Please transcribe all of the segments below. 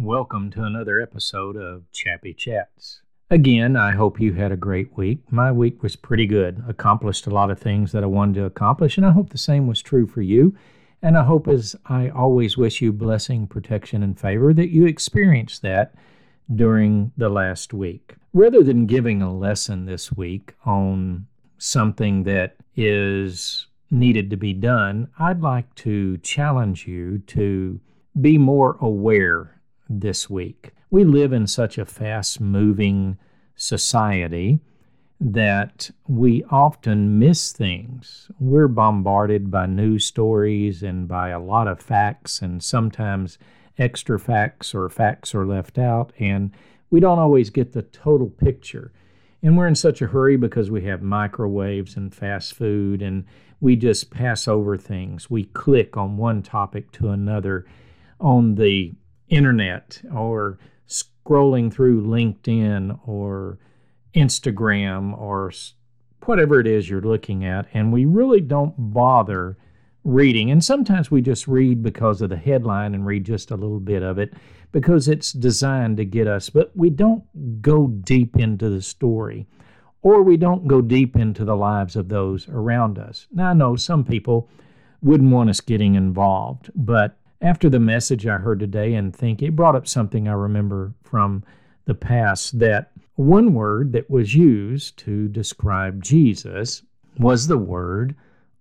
Welcome to another episode of Chappy Chats. Again, I hope you had a great week. My week was pretty good. Accomplished a lot of things that I wanted to accomplish, and I hope the same was true for you. And I hope, as I always wish you blessing, protection, and favor, that you experienced that during the last week. Rather than giving a lesson this week on something that is needed to be done, I'd like to challenge you to be more aware this week. We live in such a fast moving society that we often miss things. We're bombarded by news stories and by a lot of facts, and sometimes extra facts or facts are left out, and we don't always get the total picture. And we're in such a hurry because we have microwaves and fast food, and we just pass over things. We click on one topic to another on the internet or scrolling through LinkedIn or Instagram or whatever it is you're looking at, and we really don't bother reading. And sometimes we just read because of the headline and read just a little bit of it because it's designed to get us, but we don't go deep into the story or we don't go deep into the lives of those around us. Now, I know some people wouldn't want us getting involved, but after the message I heard today and think it brought up something I remember from the past that one word that was used to describe Jesus was the word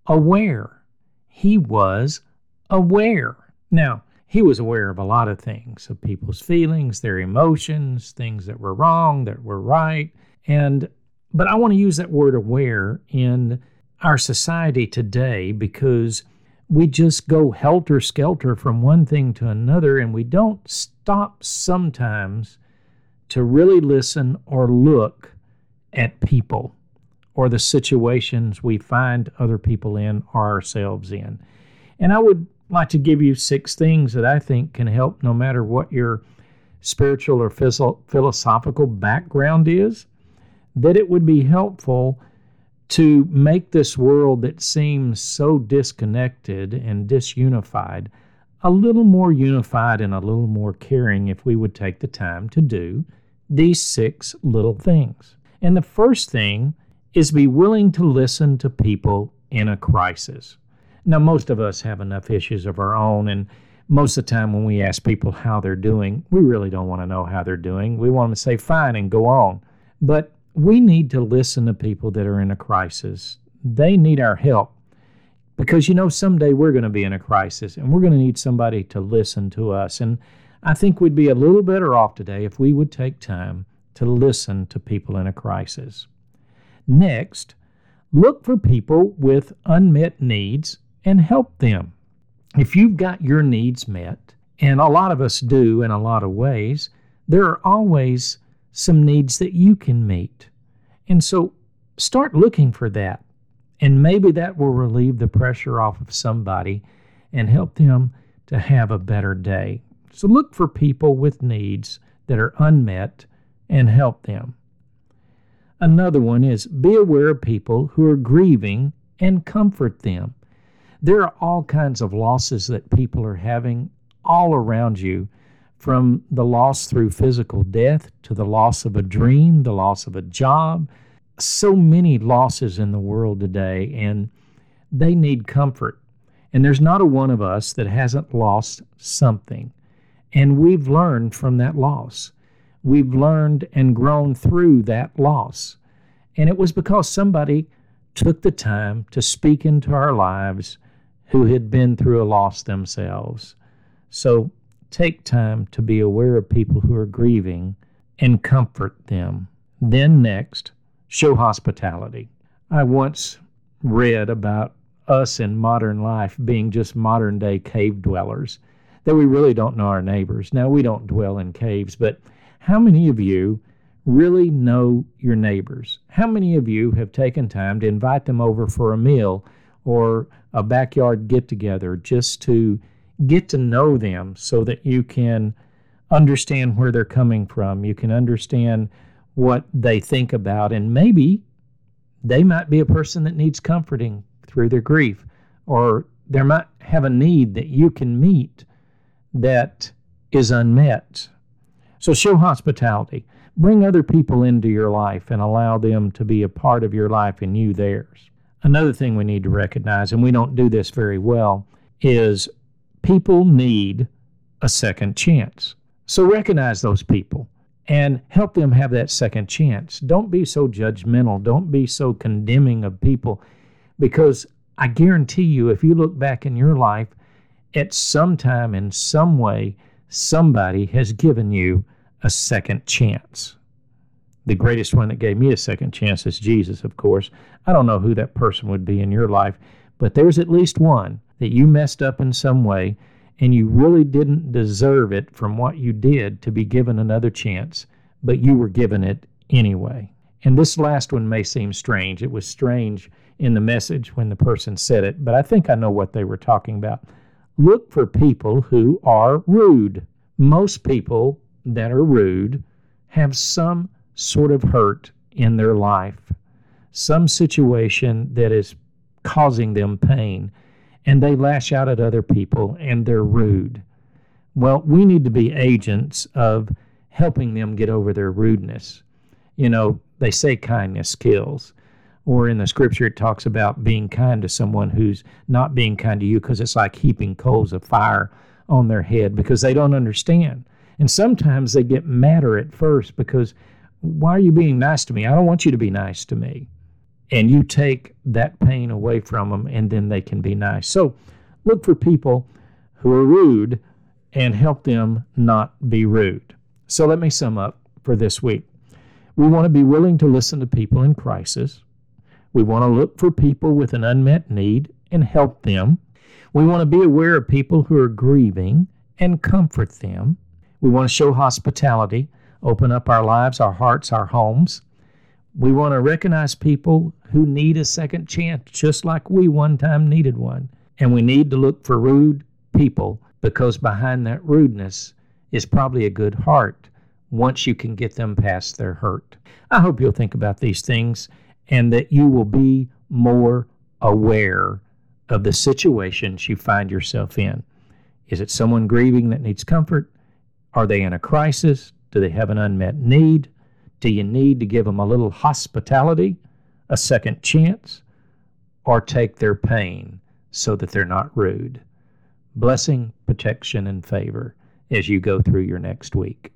aware. He was aware. Now, he was aware of a lot of things of people's feelings, their emotions, things that were wrong, that were right. And but I want to use that word aware in our society today because we just go helter skelter from one thing to another, and we don't stop sometimes to really listen or look at people or the situations we find other people in or ourselves in. And I would like to give you six things that I think can help no matter what your spiritual or philosophical background is, that it would be helpful to make this world that seems so disconnected and disunified a little more unified and a little more caring if we would take the time to do these six little things. And the first thing is be willing to listen to people in a crisis. Now, most of us have enough issues of our own, and most of the time when we ask people how they're doing, we really don't want to know how they're doing. We want them to say fine and go on. But we need to listen to people that are in a crisis. They need our help because you know someday we're going to be in a crisis and we're going to need somebody to listen to us. And I think we'd be a little better off today if we would take time to listen to people in a crisis. Next, look for people with unmet needs and help them. If you've got your needs met, and a lot of us do in a lot of ways, there are always some needs that you can meet. And so start looking for that. And maybe that will relieve the pressure off of somebody and help them to have a better day. So look for people with needs that are unmet and help them. Another one is be aware of people who are grieving and comfort them. There are all kinds of losses that people are having all around you from the loss through physical death to the loss of a dream, the loss of a job. So many losses in the world today, and they need comfort. And there's not a one of us that hasn't lost something. And we've learned from that loss. We've learned and grown through that loss. And it was because somebody took the time to speak into our lives who had been through a loss themselves. So take time to be aware of people who are grieving and comfort them. Then, next, show hospitality. I once read about us in modern life being just modern day cave dwellers, that we really don't know our neighbors. Now, we don't dwell in caves, but how many of you really know your neighbors? How many of you have taken time to invite them over for a meal or a backyard get together just to get to know them so that you can understand where they're coming from. You can understand what they think about, and maybe they might be a person that needs comforting through their grief, or there might have a need that you can meet that is unmet. So show hospitality. Bring other people into your life and allow them to be a part of your life and you theirs. Another thing we need to recognize, and we don't do this very well, is people need a second chance. So recognize those people and help them have that second chance. Don't be so judgmental. Don't be so condemning of people because I guarantee you, if you look back in your life, at some time, in some way, somebody has given you a second chance. The greatest one that gave me a second chance is Jesus, of course. I don't know who that person would be in your life, but there's at least one that you messed up in some way and you really didn't deserve it from what you did to be given another chance, but you were given it anyway. And this last one may seem strange. It was strange in the message when the person said it, but I think I know what they were talking about. Look for people who are rude. Most people that are rude have some sort of hurt in their life, some situation that is causing them pain, and they lash out at other people and they're rude. Well, we need to be agents of helping them get over their rudeness. You know, they say kindness kills or in the scripture it talks about being kind to someone who's not being kind to you because it's like heaping coals of fire on their head because they don't understand. And sometimes they get madder at first because why are you being nice to me? I don't want you to be nice to me. And you take that pain away from them and then they can be nice. So look for people who are rude and help them not be rude. So let me sum up for this week. We want to be willing to listen to people in crisis. We want to look for people with an unmet need and help them. We want to be aware of people who are grieving and comfort them. We want to show hospitality, open up our lives, our hearts, our homes. We want to recognize people who need a second chance, just like we one time needed one. And we need to look for rude people because behind that rudeness is probably a good heart once you can get them past their hurt. I hope you'll think about these things and that you will be more aware of the situations you find yourself in. Is it someone grieving that needs comfort? Are they in a crisis? Do they have an unmet need? Do you need to give them a little hospitality, a second chance, or take their pain so that they're not rude? Blessing, protection, and favor as you go through your next week.